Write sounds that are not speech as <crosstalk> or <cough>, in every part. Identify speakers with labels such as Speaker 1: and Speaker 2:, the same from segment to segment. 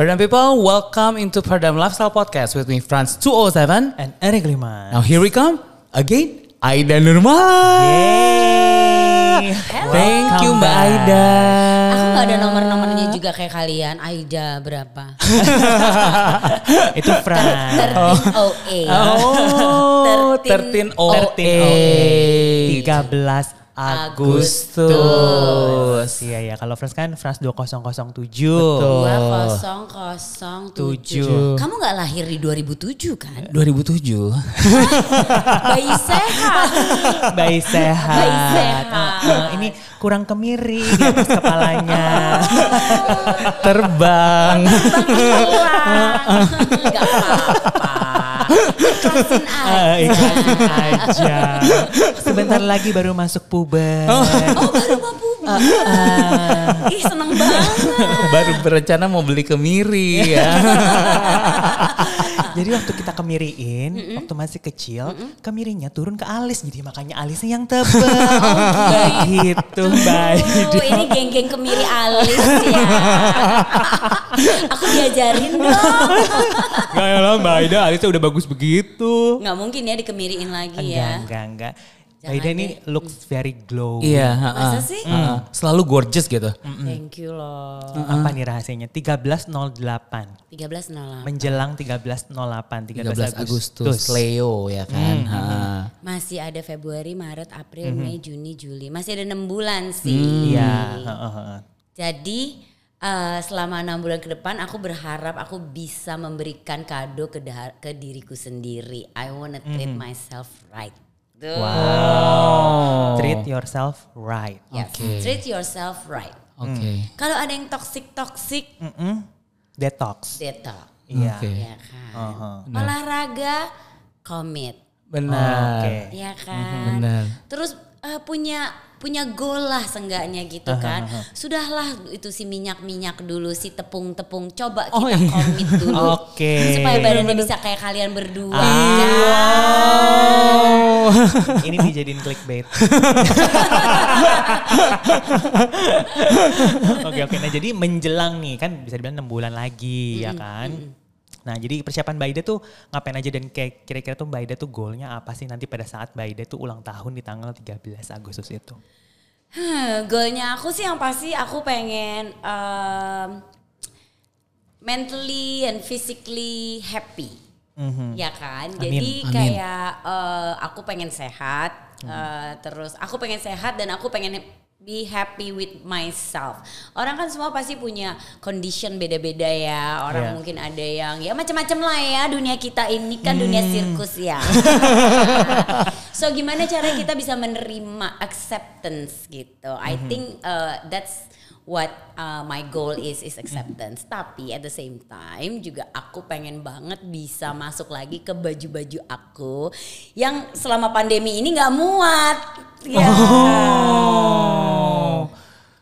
Speaker 1: Paradigm people, welcome into Paradigm Lifestyle Podcast with me, Franz 207.
Speaker 2: And Eric Lima.
Speaker 1: Now here we come again, Aida Nurman.
Speaker 2: Yay.
Speaker 1: Thank you Mbak. Aida.
Speaker 3: Aku gak ada nomor-nomornya juga kayak kalian. Aida berapa? <laughs>
Speaker 2: Itu Fran.
Speaker 3: 13 OA.
Speaker 1: Oh, 13
Speaker 3: 13
Speaker 1: OA.
Speaker 2: 13 Agustus.
Speaker 1: Agustus.
Speaker 2: Iya ya, kalau Frans kan Frans 2007.
Speaker 1: Betul.
Speaker 3: 2007. Kamu gak lahir di 2007 kan?
Speaker 1: 2007. <laughs>
Speaker 3: Bayi sehat.
Speaker 2: Bayi sehat.
Speaker 3: Bayi sehat.
Speaker 2: Heeh, ini kurang kemiri di atas kepalanya.
Speaker 1: Terbang.
Speaker 3: Gak apa-apa. Ikhlasin aja.
Speaker 2: ikhlasin aja. Sebentar lagi baru masuk puber.
Speaker 3: Oh baru mau puber. Ih seneng banget.
Speaker 1: Baru berencana mau beli kemiri ya. <laughs>
Speaker 2: Jadi waktu kita kemiriin, waktu masih kecil, kemirinya turun ke alis. Jadi makanya alisnya yang tebal. Begitu, baik.
Speaker 3: Oh, ini geng-geng kemiri alis ya. <laughs> Aku diajarin dong.
Speaker 2: Gak ya lah Mbak Aida, alisnya udah bagus begitu.
Speaker 3: Nggak mungkin ya dikemiriin lagi
Speaker 2: Enggak,
Speaker 3: ya.
Speaker 2: enggak, enggak.
Speaker 3: Jangan
Speaker 2: Aida ini looks very glow.
Speaker 1: Iya,
Speaker 3: Masa
Speaker 1: heeh.
Speaker 3: sih?
Speaker 1: Heeh. Selalu gorgeous gitu.
Speaker 3: Thank you loh.
Speaker 2: Apa nih rahasianya? 1308.
Speaker 3: 13 nol
Speaker 2: Menjelang 1308, 13,
Speaker 1: 13 Agustus, Leo ya kan. Heeh.
Speaker 3: Masih ada Februari, Maret, April, Mei, Juni, Juli. Masih ada enam bulan sih.
Speaker 2: Iya, heeh, heeh.
Speaker 3: Jadi eh, selama enam bulan ke depan aku berharap aku bisa memberikan kado ke, ke diriku sendiri. I wanna treat myself right. Tuh.
Speaker 2: Wow. Treat yourself right.
Speaker 3: Yes, treat yourself right.
Speaker 1: Oke.
Speaker 3: Kalau ada yang toxic toxic,
Speaker 2: Mm-mm. Detox.
Speaker 3: detox,
Speaker 2: Iya.
Speaker 1: Oke.
Speaker 3: ya kan.
Speaker 2: Uh-huh.
Speaker 3: Olahraga, commit,
Speaker 1: Benar.
Speaker 2: Oke.
Speaker 3: ya kan.
Speaker 1: Benar.
Speaker 3: Terus eh, punya punya goal lah seenggaknya gitu kan. Sudahlah itu si minyak-minyak dulu, si tepung-tepung. Coba kita
Speaker 1: Oh, iya.
Speaker 3: komit <laughs> dulu.
Speaker 2: Oke.
Speaker 3: Supaya badannya bisa kayak kalian berdua.
Speaker 2: Ah.
Speaker 3: kan?
Speaker 2: Ini dijadiin clickbait. <laughs> Oke oke. Nah jadi menjelang nih kan bisa dibilang enam bulan lagi ya kan. Nah jadi persiapan Mbak Ida tuh ngapain aja dan kayak kira-kira tuh Mbak Ida tuh goalnya apa sih nanti pada saat Mbak Ida tuh ulang tahun di tanggal 13 Agustus itu?
Speaker 3: Hmm, goalnya aku sih yang pasti aku pengen um, mentally and physically happy. Ya kan? Jadi
Speaker 1: Amin.
Speaker 3: kayak eh, aku pengen sehat, eh, terus aku pengen sehat dan aku pengen be happy with myself. Orang kan semua pasti punya condition beda-beda ya. Orang
Speaker 2: Iya.
Speaker 3: mungkin ada yang ya macam-macam lah ya dunia kita ini kan dunia sirkus ya. <laughs> so gimana cara kita bisa menerima acceptance gitu? I think uh, that's what uh, my goal is is acceptance. Tapi at the same time juga aku pengen banget bisa masuk lagi ke baju-baju aku yang selama pandemi ini nggak muat. Ya.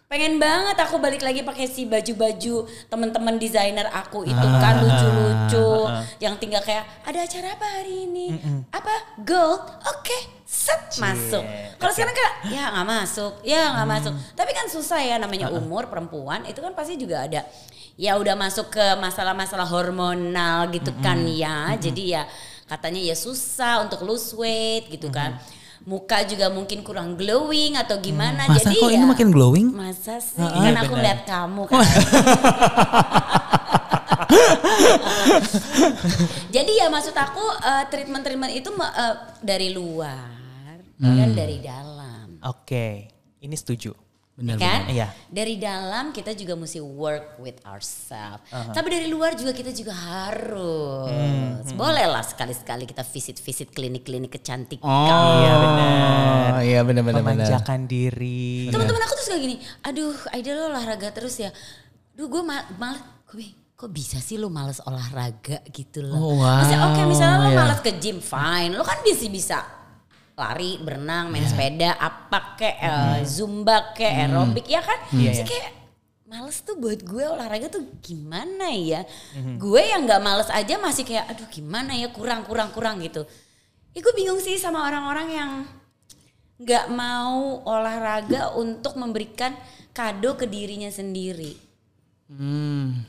Speaker 3: Pengen banget aku balik lagi pakai si baju-baju teman-teman desainer aku itu kan lucu-lucu yang tinggal kayak ada acara apa hari ini? Apa? Gold? Oke, set masuk. Kalau sekarang kayak ya nggak masuk, ya nggak masuk. Tapi kan susah ya namanya umur perempuan itu kan pasti juga ada ya udah masuk ke masalah-masalah hormonal gitu kan ya. Jadi ya katanya ya susah untuk lose weight gitu kan. Muka juga mungkin kurang glowing atau gimana.
Speaker 1: Masa
Speaker 3: Jadi
Speaker 1: kok
Speaker 3: ya,
Speaker 1: ini makin glowing?
Speaker 3: Masa sih?
Speaker 2: Iya, <laughs>
Speaker 3: kan aku lihat kamu kan. Jadi ya maksud aku eh, treatment-treatment itu eh, dari luar dan dari dalam.
Speaker 2: Oke, ini setuju.
Speaker 1: Benar.
Speaker 3: kan?
Speaker 2: Iya.
Speaker 3: Dari dalam kita juga mesti work with ourselves. Tapi dari luar juga kita juga harus. Boleh lah sekali-sekali kita visit-visit klinik-klinik kecantikan.
Speaker 1: Oh,
Speaker 2: Iya, benar.
Speaker 1: Iya benar benar benar.
Speaker 2: Memanjakan diri.
Speaker 3: Teman-teman aku tuh suka gini, aduh Aida lo olahraga terus ya. Duh gue mal males, gue kok bisa sih lo males olahraga gitu loh.
Speaker 1: Oh, wow,
Speaker 3: Maksudnya oke misalnya lo
Speaker 1: iya.
Speaker 3: males ke gym fine, lo kan bisa bisa lari, berenang, main sepeda, apa kayak eh, zumba kayak aerobik ya kan.
Speaker 2: Iya,
Speaker 3: Sih
Speaker 2: iya.
Speaker 3: kayak males tuh buat gue olahraga tuh gimana ya. Gue yang nggak males aja masih kayak aduh gimana ya kurang kurang kurang gitu. Ya gue bingung sih sama orang-orang yang nggak mau olahraga untuk memberikan kado ke dirinya sendiri.
Speaker 1: Hmm.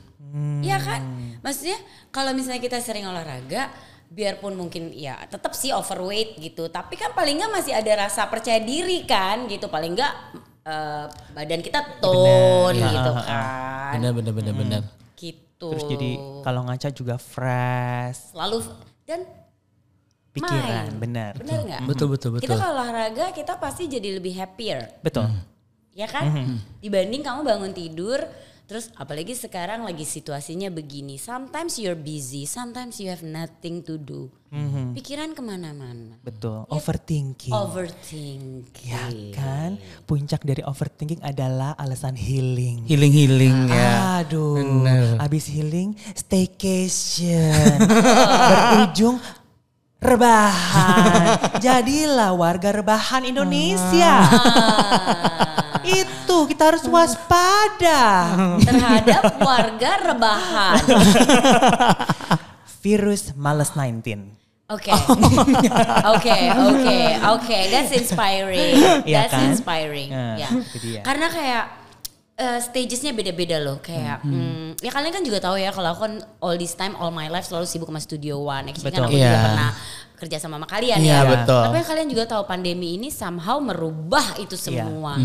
Speaker 3: Iya kan? Maksudnya kalau misalnya kita sering olahraga, biarpun mungkin ya tetap sih overweight gitu, tapi kan paling nggak masih ada rasa percaya diri kan gitu. Paling nggak eh, badan kita tone
Speaker 2: Bener.
Speaker 3: gitu
Speaker 2: Ha, ha, ha.
Speaker 3: kan.
Speaker 1: Benar benar benar benar.
Speaker 3: Gitu.
Speaker 2: Terus jadi kalau ngaca juga fresh,
Speaker 3: selalu dan
Speaker 2: pikiran,
Speaker 3: Mind.
Speaker 2: benar.
Speaker 3: benar nggak?
Speaker 1: Betul betul
Speaker 3: Kita
Speaker 1: betul.
Speaker 3: kalau olahraga kita pasti jadi lebih happier.
Speaker 2: Betul.
Speaker 3: ya kan? Dibanding kamu bangun tidur, terus apalagi sekarang lagi situasinya begini. Sometimes you're busy, sometimes you have nothing to do. Pikiran ke mana-mana.
Speaker 2: Betul. Overthinking.
Speaker 3: Overthinking.
Speaker 2: Ya kan, puncak dari overthinking adalah alasan healing.
Speaker 1: Healing healing ya.
Speaker 2: Aduh,
Speaker 1: Bener.
Speaker 2: habis healing, staycation. <laughs> Berujung rebahan. <laughs> Jadilah warga rebahan Indonesia. Itu kita harus waspada.
Speaker 3: Terhadap warga rebahan.
Speaker 2: Virus males 19.
Speaker 3: Oke, oke, oke, oke. That's inspiring.
Speaker 2: Iya
Speaker 3: That's
Speaker 2: kan?
Speaker 3: inspiring.
Speaker 2: Nah,
Speaker 3: ya.
Speaker 2: dia.
Speaker 3: Karena kayak eh, stagesnya beda-beda loh. Kayak, hmm, ya kalian kan juga tahu ya kalau aku kan all this time, all my life selalu sibuk sama Studio One. Actually kan
Speaker 2: Betul.
Speaker 3: aku juga
Speaker 1: Iya.
Speaker 3: pernah kerja sama sama kalian
Speaker 1: Iya,
Speaker 3: ya.
Speaker 1: betul.
Speaker 3: Tapi kalian juga tahu pandemi ini somehow merubah itu
Speaker 2: Iya.
Speaker 3: semua.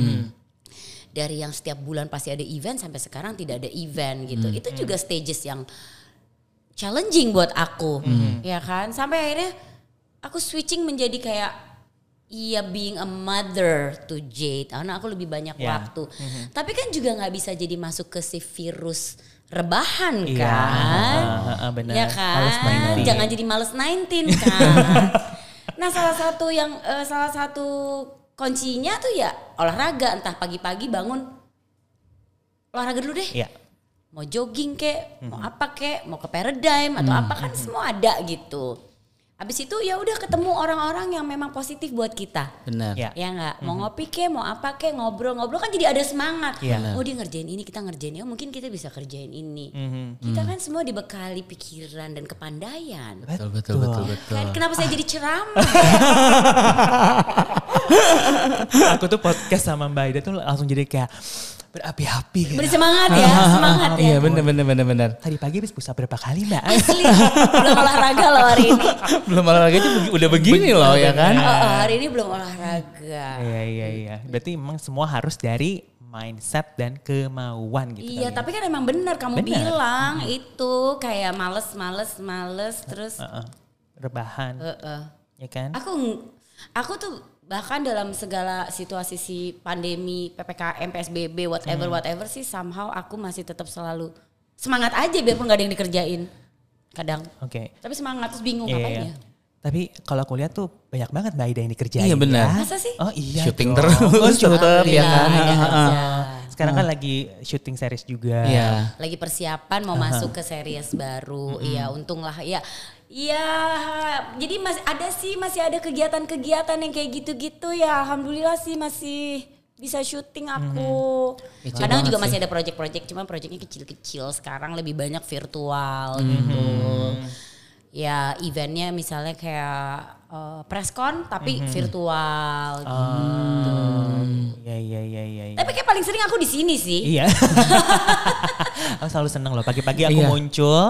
Speaker 3: Dari yang setiap bulan pasti ada event sampai sekarang tidak ada event gitu. Itu juga stages yang challenging buat aku, ya kan? Sampai akhirnya aku switching menjadi kayak iya being a mother to Jade, karena aku lebih banyak
Speaker 2: Ya.
Speaker 3: waktu. Tapi kan juga nggak bisa jadi masuk ke si virus rebahan
Speaker 2: Iya,
Speaker 3: kan?
Speaker 2: heeh, benar.
Speaker 3: Ya kan?
Speaker 2: Males 19.
Speaker 3: Jangan jadi males 19 kan? <laughs> nah salah satu yang eh, salah satu kuncinya tuh ya olahraga, entah pagi-pagi bangun olahraga dulu deh
Speaker 2: Iya.
Speaker 3: mau jogging kek, mau apa kek, mau ke paradigm atau apa kan semua ada gitu. Habis itu ya udah ketemu orang-orang yang memang positif buat kita.
Speaker 1: Benar.
Speaker 2: Ya.
Speaker 3: Ya nggak, mau ngopi kek, mau apa kek, ngobrol-ngobrol kan jadi ada semangat.
Speaker 2: Iya.
Speaker 3: Oh dia ngerjain ini, kita ngerjain ini, oh mungkin kita bisa kerjain ini.
Speaker 2: Mhm.
Speaker 3: Kita kan semua dibekali pikiran dan kepandaian.
Speaker 1: Betul betul betul betul.
Speaker 3: Kan kenapa saya jadi ceramah? <laughs>
Speaker 2: Aku tuh podcast sama Mbak Ida tuh langsung jadi kayak berapi-api gitu.
Speaker 3: Bersemangat ya, semangat ya.
Speaker 1: Iya benar benar benar benar.
Speaker 2: Tadi pagi habis push up berapa kali Mbak?
Speaker 3: Asli, belum olahraga loh hari ini. <laughs>
Speaker 1: Belum olahraga aja begi- udah begini loh ya kan.
Speaker 3: Oh, oh, hari ini belum olahraga.
Speaker 2: Iya iya iya. Berarti memang semua harus dari mindset dan kemauan gitu.
Speaker 3: Iya,
Speaker 2: ya.
Speaker 3: tapi kan emang benar kamu
Speaker 2: Benar.
Speaker 3: bilang itu kayak males, males, males, terus.
Speaker 2: Heeh. rebahan,
Speaker 3: Heeh.
Speaker 2: ya kan?
Speaker 3: Aku, aku tuh bahkan dalam segala situasi si pandemi, ppkm, psbb, whatever, whatever sih, somehow aku masih tetap selalu semangat aja biarpun gak ada yang dikerjain. Kadang,
Speaker 2: Oke.
Speaker 3: tapi semangat terus bingung
Speaker 2: Iya,
Speaker 3: ngapain
Speaker 2: iya.
Speaker 3: ya.
Speaker 2: Tapi kalau aku lihat tuh banyak banget Mbak Ida yang dikerjain.
Speaker 1: Iya, benar.
Speaker 2: ya.
Speaker 3: Masa sih?
Speaker 2: Oh iya.
Speaker 1: Syuting
Speaker 2: dong.
Speaker 1: terus,
Speaker 2: Oh, syuting.
Speaker 1: ya kan?
Speaker 3: Iya, ada
Speaker 1: Heeh.
Speaker 3: kerja.
Speaker 2: Sekarang kan lagi syuting series juga.
Speaker 1: Iya.
Speaker 3: lagi persiapan mau masuk ke series baru. Iya, untunglah ya. Iya, jadi masih ada sih masih ada kegiatan-kegiatan yang kayak gitu-gitu ya. Alhamdulillah sih masih bisa syuting aku.
Speaker 1: Kece
Speaker 3: Kadang juga
Speaker 1: sih.
Speaker 3: masih ada project-project, cuman projectnya kecil-kecil. Sekarang lebih banyak virtual gitu. Ya eventnya misalnya kayak eh, presscon tapi virtual gitu.
Speaker 2: Oh, Iya iya iya iya. iya.
Speaker 3: Tapi kayak paling sering aku di sini sih.
Speaker 2: Iya. <laughs> aku selalu seneng loh. Pagi-pagi aku
Speaker 1: Iya.
Speaker 2: muncul,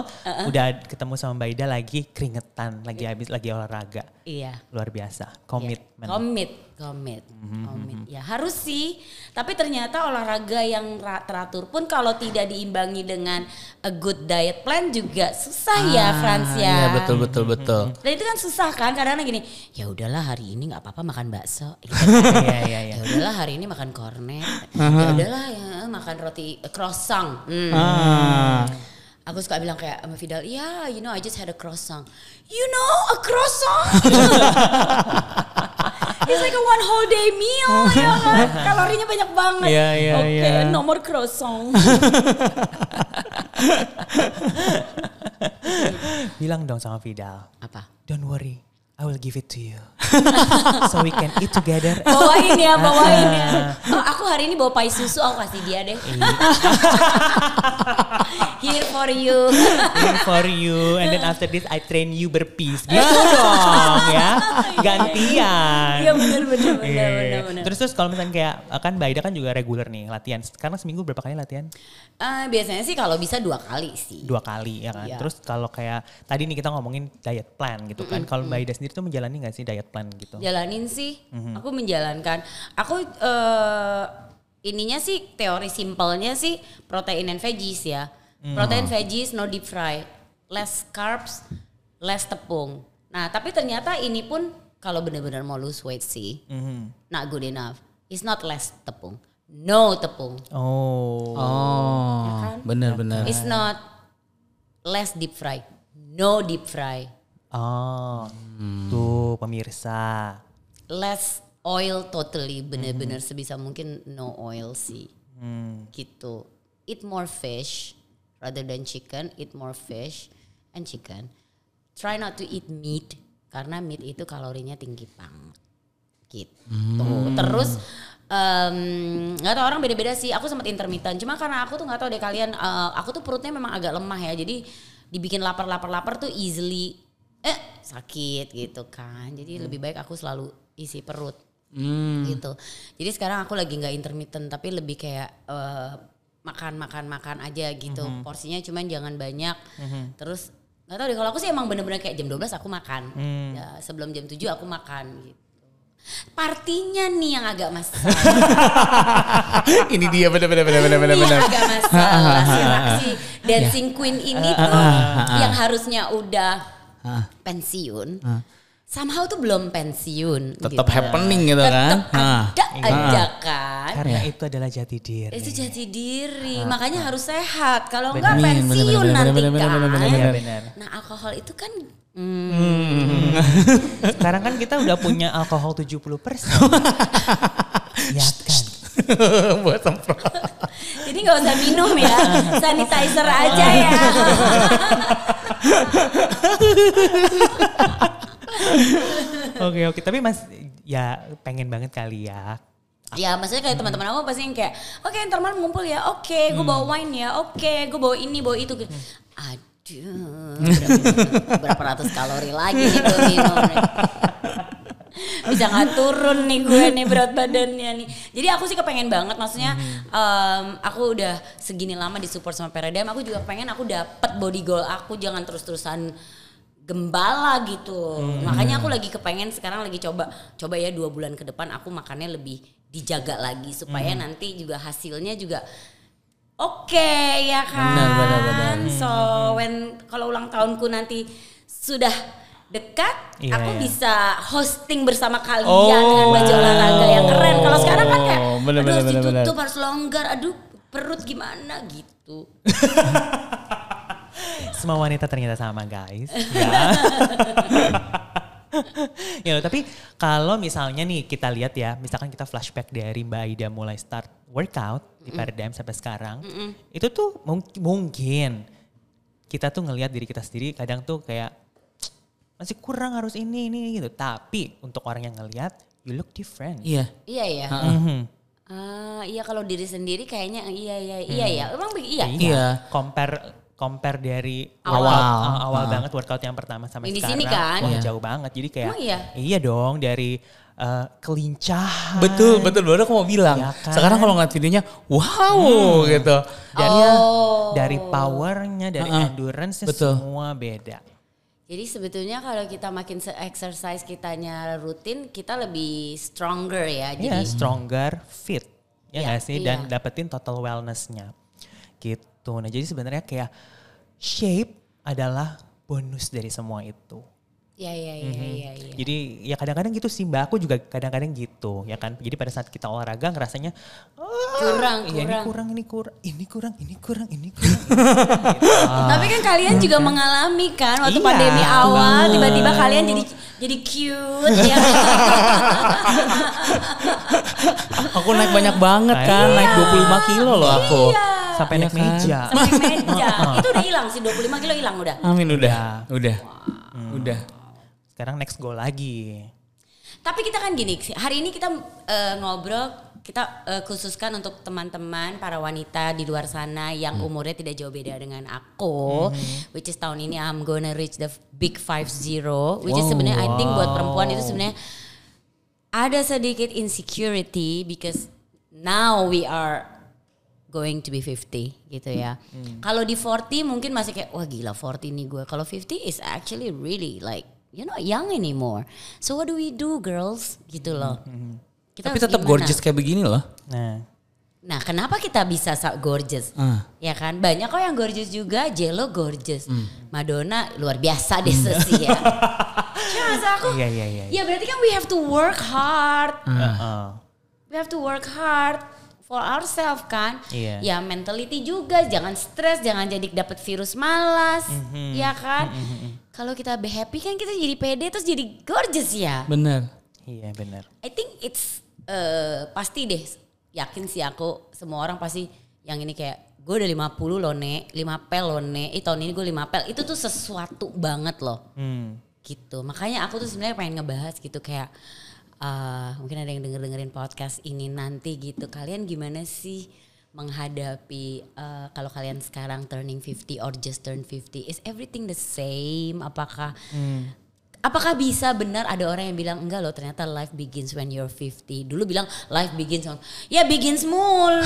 Speaker 2: udah ketemu sama Mbak Ida lagi keringetan, lagi habis lagi olahraga.
Speaker 3: Iya.
Speaker 2: Luar biasa. Komitmen.
Speaker 3: Komit, komit, komit. Ya harus sih. Tapi ternyata olahraga yang ra- teratur pun kalau tidak diimbangi dengan a good diet plan juga susah ya, Frans ya.
Speaker 1: Iya betul betul betul.
Speaker 3: Dan itu kan susah kan kadang-kadang gini, ya udahlah hari ini nggak apa-apa makan bakso. Gitu. <laughs>
Speaker 2: Iya iya iya.
Speaker 3: ya udahlah hari ini makan kornet. Ya udahlah ya makan roti eh, croissant. Hmm.
Speaker 1: Ah.
Speaker 3: Aku suka bilang kayak sama Fidel, yeah, you know I just had a croissant. You know a croissant? <laughs> It's like a one whole day meal ya kan. <laughs> Kalorinya banyak banget.
Speaker 1: Iya, iya,
Speaker 3: Oke,
Speaker 1: iya.
Speaker 3: nomor croissant. <laughs>
Speaker 2: Bilang dong sama Vidal.
Speaker 3: Apa?
Speaker 2: Don't worry. I will give it to you. <laughs> so we can eat together.
Speaker 3: Bawain ya, bawain ya. Oh, aku hari ini bawa pai susu, aku kasih dia deh. <laughs> Here for you.
Speaker 2: Here for you and then after this I train you berpeace. Gitu <laughs> dong ya. Gantian.
Speaker 3: Iya benar benar
Speaker 2: Iya.
Speaker 3: benar benar.
Speaker 2: Terus terus kalau misalnya kayak kan Mbak Ida kan juga reguler nih latihan. Sekarang seminggu berapa kali latihan?
Speaker 3: Eh, biasanya sih kalau bisa dua kali sih.
Speaker 2: Dua kali ya kan.
Speaker 3: Iya.
Speaker 2: Terus kalau kayak tadi nih kita ngomongin diet plan gitu kan. Kalau Mbak Ida sendiri tuh menjalani nggak sih diet plan gitu?
Speaker 3: Jalanin sih,
Speaker 2: Mhm.
Speaker 3: aku menjalankan. Aku eh, ininya sih teori simpelnya sih protein and veggies ya.
Speaker 2: Hmm.
Speaker 3: Protein veggies no deep fry, less carbs, less tepung. Nah tapi ternyata ini pun kalau benar-benar mau lose weight sih,
Speaker 2: Mhm.
Speaker 3: not good enough. It's not less tepung, no tepung.
Speaker 2: Oh.
Speaker 1: Oh,
Speaker 3: kan?
Speaker 1: benar-benar.
Speaker 3: It's not less deep fry, no deep fry.
Speaker 2: Oh. Tuh pemirsa.
Speaker 3: less oil totally bener-bener sebisa mungkin no oil sih gitu eat more fish rather than chicken eat more fish and chicken try not to eat meat karena meat itu kalorinya tinggi banget. Gitu. Terus em, nggak tahu orang beda-beda sih. Aku sempat intermittent. Cuma karena aku tuh nggak tahu deh kalian eh, aku tuh perutnya memang agak lemah ya. Jadi dibikin lapar lapar lapar tuh easily eh sakit gitu kan. Jadi lebih baik aku selalu isi perut. Gitu. Jadi sekarang aku lagi nggak intermittent tapi lebih kayak eh, makan makan makan aja gitu. Porsinya cuman jangan banyak. Terus nggak tahu deh kalau aku sih emang bener-bener kayak jam 12 aku makan. Ya sebelum jam 7 aku makan gitu. Partinya nih yang agak masalah <laughs>
Speaker 1: Ini dia benar-benar benar-benar
Speaker 3: ini yang agak masalah <laughs> si. Raksi dancing queen ini tuh yang harusnya udah pensiun somehow tuh belum pensiun
Speaker 1: Tetap
Speaker 3: gitu.
Speaker 1: happening gitu kan.
Speaker 3: Tetep
Speaker 1: Nah.
Speaker 3: ada aja kan
Speaker 2: Karena itu adalah jati diri.
Speaker 3: itu jati diri makanya harus sehat kalau enggak pensiun
Speaker 1: bener, bener,
Speaker 3: nanti
Speaker 1: bener, bener,
Speaker 3: kan
Speaker 1: bener, bener,
Speaker 2: Iya
Speaker 1: bener.
Speaker 2: benar.
Speaker 3: nah alkohol itu kan hmm,
Speaker 2: Sekarang kan kita udah punya alkohol 70%. <laughs> ya kan.
Speaker 1: Buat semprot.
Speaker 3: jadi nggak usah minum ya sanitizer aja ya <laughs>
Speaker 2: Oke oke, tapi Mas ya pengen banget kali ya.
Speaker 3: Ya maksudnya kayak teman-teman aku pasti yang kayak oke ntar malam ngumpul ya. Oke gue bawa wine ya. Oke gue bawa ini bawa itu. Aduh berapa, berapa ratus kalori lagi nih gue minum bisa nggak turun nih gue nih berat badannya nih. Jadi aku sih kepengen banget maksudnya em, aku udah segini lama disupport sama Paradigm aku juga pengen aku dapet body goal aku. Jangan terus-terusan gembala gitu. Makanya aku lagi kepengen sekarang lagi coba coba ya dua bulan ke depan aku makannya lebih dijaga lagi supaya nanti juga hasilnya juga oke ya kan?
Speaker 1: Benar, benar, benar.
Speaker 3: so when kalau ulang tahunku nanti sudah dekat
Speaker 2: Iya,
Speaker 3: aku
Speaker 2: iya.
Speaker 3: bisa hosting bersama kalian
Speaker 1: Oh.
Speaker 3: dengan baju olahraga yang keren. Kalau sekarang kan kayak
Speaker 1: Benar,
Speaker 3: aduh
Speaker 1: benar,
Speaker 3: harus
Speaker 1: benar, benar.
Speaker 3: ditutup harus longgar aduh perut gimana? Gitu <laughs>
Speaker 2: Semua wanita ternyata sama guys. <laughs> Ya. ya tapi kalau misalnya nih kita lihat ya, misalkan kita flashback dari Mbak Aida mulai start workout di Paradigm sampai sekarang, itu tuh mung- mungkin kita tuh ngelihat diri kita sendiri kadang tuh kayak masih kurang harus ini ini gitu. Tapi untuk orang yang ngelihat, you look different.
Speaker 1: Iya.
Speaker 3: iya ya. Ah, iya kalau diri sendiri kayaknya iya iya iya ya emang begi- iya
Speaker 1: Iya.
Speaker 2: Compare compare dari
Speaker 3: Awal.
Speaker 2: workout, uh, awal banget workout yang pertama sampai
Speaker 3: Yang di
Speaker 2: sekarang.
Speaker 3: sini kan?
Speaker 2: Wah,
Speaker 1: Iya.
Speaker 2: jauh banget. Jadi kayak
Speaker 3: Emang iya?
Speaker 2: iya dong dari uh, kelincahan.
Speaker 1: Betul, betul. Baru aku mau bilang.
Speaker 2: Ya kan?
Speaker 1: Sekarang kalau ngeliat videonya, wow gitu.
Speaker 2: Dari
Speaker 3: Oh.
Speaker 2: dari powernya, dari
Speaker 1: Uh-uh.
Speaker 2: endurance
Speaker 1: Betul.
Speaker 2: semua beda.
Speaker 3: Jadi sebetulnya kalau kita makin se- exercise kitanya rutin, kita lebih stronger ya.
Speaker 2: Iya,
Speaker 3: Jadi
Speaker 2: stronger, fit. Ya
Speaker 3: Iya,
Speaker 2: nggak sih?
Speaker 3: iya.
Speaker 2: Dan dapetin total wellness-nya. Gitu. Nah jadi sebenarnya kayak shape adalah bonus dari semua itu.
Speaker 3: ya ya ya ya ya.
Speaker 2: Jadi ya kadang-kadang gitu sih mbak, aku juga kadang-kadang gitu ya kan. Jadi pada saat kita olahraga ngerasanya "Ah,
Speaker 3: Kurang,
Speaker 2: iya, ini
Speaker 3: kurang.
Speaker 2: kurang, ini kurang, ini kurang, ini kurang, ini kurang. <laughs>
Speaker 3: Tapi kan kalian juga mengalami kan waktu
Speaker 2: Iya,
Speaker 3: pandemi awal tiba-tiba kalian jadi jadi cute ya.
Speaker 1: Aku naik banyak banget kan, naik 25 kilo loh aku.
Speaker 2: Sampai
Speaker 1: Iya
Speaker 2: naik
Speaker 1: kan?
Speaker 2: meja.
Speaker 3: Sampai meja. <laughs> Itu udah hilang sih 25 kilo hilang udah.
Speaker 1: Amin
Speaker 2: Iya.
Speaker 1: udah, udah, udah.
Speaker 2: sekarang next goal lagi.
Speaker 3: Tapi kita kan gini, hari ini kita eh, ngobrol, kita eh, khususkan untuk teman-teman para wanita di luar sana yang umurnya tidak jauh beda dengan aku, which is tahun ini I'm gonna reach the big five zero, which is
Speaker 1: Wow.
Speaker 3: sebenarnya I think buat perempuan itu sebenarnya ada sedikit insecurity because now we are going to be 50 gitu ya. Kalau di 40 mungkin masih kayak wah gila 40 nih gue. Kalau 50 is actually really like you're not young anymore. So what do we do girls gitu loh. Kita
Speaker 1: Tapi tetap
Speaker 3: gimana?
Speaker 1: gorgeous kayak begini loh.
Speaker 2: Nah,
Speaker 3: Nah, kenapa kita bisa sa- gorgeous?
Speaker 1: Ah.
Speaker 3: Ya kan? Banyak kok yang gorgeous juga, Jello gorgeous. Madonna luar biasa deh sesi ya. Cuma <laughs> maksud aku,
Speaker 2: iya iya iya.
Speaker 3: ya berarti kan we have to work hard.
Speaker 2: Heeh.
Speaker 3: We have to work hard for ourselves kan.
Speaker 2: Iya.
Speaker 3: Ya mentality juga, jangan stres, jangan jadi dapat virus malas,
Speaker 2: Mhm.
Speaker 3: ya kan? Kalau kita be happy kan kita jadi pede terus jadi gorgeous ya.
Speaker 1: Bener.
Speaker 2: Iya benar.
Speaker 3: I think it's eh, pasti deh yakin sih aku semua orang pasti yang ini kayak gue udah 50 loh nek, 5 pel loh nek, eh tahun ini gue 5 pel. Itu tuh sesuatu banget loh
Speaker 2: Hmm.
Speaker 3: gitu. Makanya aku tuh sebenarnya pengen ngebahas gitu kayak eh, mungkin ada yang denger dengerin podcast ini nanti gitu. Kalian gimana sih menghadapi eh, kalau kalian sekarang turning 50 or just turn 50 is everything the same? Apakah Apakah bisa benar ada orang yang bilang enggak loh ternyata life begins when you're 50. Dulu bilang life begins on ya begins mulu. <laughs>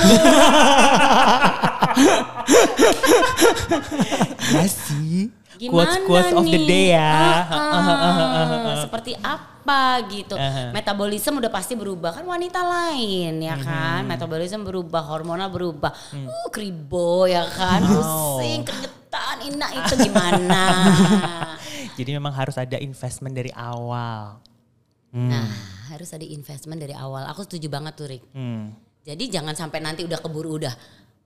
Speaker 2: Ya sih.
Speaker 3: Gimana
Speaker 2: Quotes quotes of the day ya.
Speaker 3: Ah, ah, seperti apa gitu.
Speaker 2: Aha.
Speaker 3: Metabolisme udah pasti berubah kan wanita lain ya
Speaker 2: Mhm.
Speaker 3: kan. Metabolisme berubah, hormonal berubah. Uh kribo ya kan.
Speaker 2: Hmm. Wow.
Speaker 3: Pusing, keringetan, inak itu gimana? <laughs>
Speaker 2: Jadi memang harus ada investment dari awal.
Speaker 3: Nah, harus ada investment dari awal. Aku setuju banget tuh Rick.
Speaker 2: Hmm.
Speaker 3: Jadi jangan sampai nanti udah keburu udah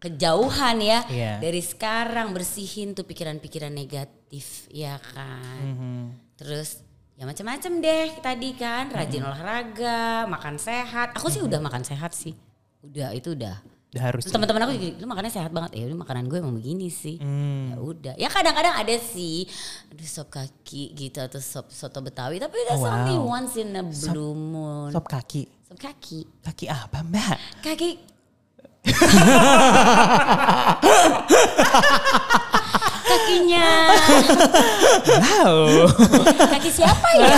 Speaker 3: kejauhan ya.
Speaker 2: Iya.
Speaker 3: Dari sekarang bersihin tuh pikiran-pikiran negatif ya kan.
Speaker 2: Mhm.
Speaker 3: Terus ya macam-macam deh tadi kan, rajin olahraga, makan sehat. Aku sih udah makan sehat sih. Udah itu udah.
Speaker 2: Udah harus.
Speaker 3: Teman-teman aku juga, lu makannya sehat banget. Ya udah makanan gue emang begini sih.
Speaker 2: Hmm.
Speaker 3: Ya udah. Ya kadang-kadang ada sih, aduh sop kaki gitu atau sop soto betawi. Tapi that's
Speaker 2: Wow.
Speaker 3: only once in a blue moon.
Speaker 2: Sop kaki.
Speaker 3: Sop kaki.
Speaker 2: Kaki apa mbak?
Speaker 3: Kaki. Kakinya.
Speaker 2: Wow.
Speaker 3: Kaki siapa ya?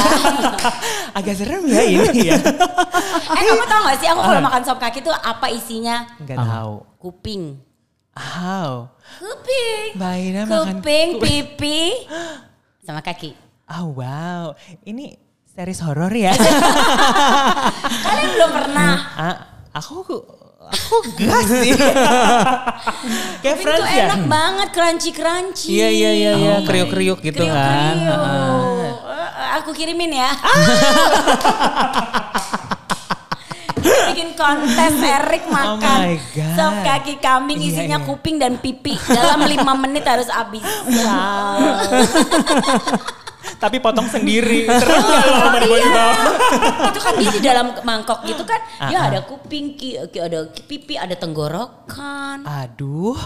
Speaker 2: Agak serem ya ini ya.
Speaker 3: eh kamu tau gak sih aku kalau makan sop kaki tuh apa isinya?
Speaker 2: Enggak tahu.
Speaker 3: Kuping.
Speaker 2: Wow.
Speaker 3: Kuping.
Speaker 2: Ina makan.
Speaker 3: Kuping, pipi, sama kaki.
Speaker 2: Oh wow. Ini series horor ya. <laughs>
Speaker 3: Kalian belum pernah.
Speaker 2: Ah, aku aku gas sih. <laughs> Kayak
Speaker 3: tuh
Speaker 2: ya.
Speaker 3: enak banget, crunchy-crunchy.
Speaker 1: Iya iya iya iya
Speaker 2: Oh
Speaker 1: kriuk-kriuk gitu kan.
Speaker 3: Kriuk-kriuk. Eh, Aku kirimin ya. <laughs> Bikin kontes Erik makan
Speaker 2: Oh my God.
Speaker 3: sop kaki kambing
Speaker 2: Iya,
Speaker 3: isinya
Speaker 2: iya.
Speaker 3: kuping dan pipi dalam lima menit harus habis. <laughs>
Speaker 2: Tapi potong sendiri. <laughs> Terus di bawah?
Speaker 3: itu kan dia di dalam mangkok gitu kan, ya
Speaker 2: Ah,
Speaker 3: ada kuping, ada pipi, ada tenggorokan,
Speaker 2: Aduh.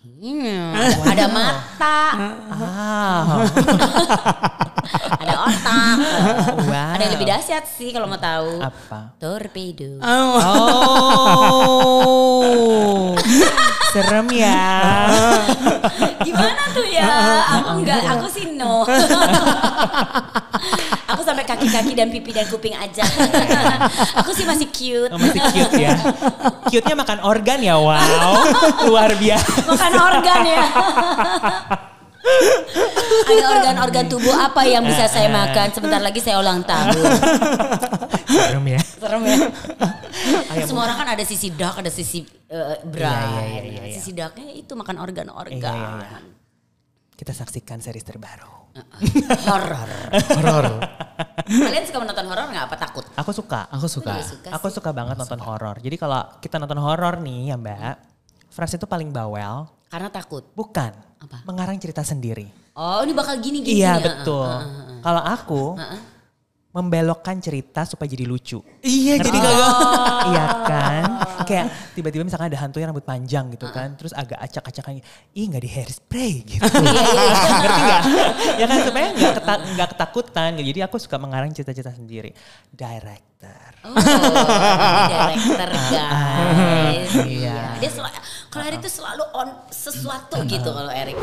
Speaker 3: Hmm, ada mata,
Speaker 2: Ah. <laughs>
Speaker 3: ada otak,
Speaker 2: Wow.
Speaker 3: ada yang lebih dahsyat sih kalau mau tahu.
Speaker 2: Apa?
Speaker 3: Torpedo.
Speaker 2: Oh. <laughs> Serem ya. <laughs>
Speaker 3: Gimana tuh ya? Aku enggak, aku sih no. <laughs> aku sampai kaki-kaki dan pipi dan kuping aja. <laughs> aku sih masih cute.
Speaker 2: Oh, masih cute ya. Cute-nya makan organ ya. Wow. Luar biasa.
Speaker 3: Makan organ ya. Ada organ-organ tubuh apa yang bisa saya makan? Sebentar lagi saya ulang tahun.
Speaker 2: Serem ya.
Speaker 3: Serem ya. <laughs> Semua orang kan ada sisi dark, ada sisi uh, bright.
Speaker 2: Iya, iya, iya, iya.
Speaker 3: Sisi darknya itu makan organ-organ.
Speaker 2: Iya, iya, iya. Kita saksikan series terbaru.
Speaker 3: Horor.
Speaker 1: Horor.
Speaker 3: Kalian suka menonton horor nggak? Apa takut?
Speaker 2: Aku suka.
Speaker 1: Aku suka.
Speaker 3: Aku suka
Speaker 2: Aku suka banget nonton horor. Jadi kalau kita nonton horor nih ya Mbak, Frans itu paling bawel.
Speaker 3: Karena takut.
Speaker 2: Bukan.
Speaker 3: Apa?
Speaker 2: Mengarang cerita sendiri.
Speaker 3: Oh ini bakal gini-gini
Speaker 2: Iya
Speaker 3: ya?
Speaker 2: betul.
Speaker 3: Ah, ah, ah.
Speaker 2: Kalau aku
Speaker 3: Ah, ah.
Speaker 2: membelokkan cerita supaya jadi lucu.
Speaker 1: Iya,
Speaker 2: Ngerti
Speaker 1: jadi
Speaker 2: nggak?
Speaker 1: kagak.
Speaker 2: Iya kan? Kayak tiba-tiba misalkan ada hantu yang rambut panjang gitu kan. Terus agak acak-acakan. Ih nggak di hairspray gitu. <laughs> Ngerti nggak? ya kan supaya nggak keta- nggak ketakutan. Jadi aku suka mengarang cerita-cerita sendiri. Director.
Speaker 3: Oh, director <laughs> guys. Iya. Dia selalu kalau Eric tuh selalu on sesuatu gitu kalau Eric.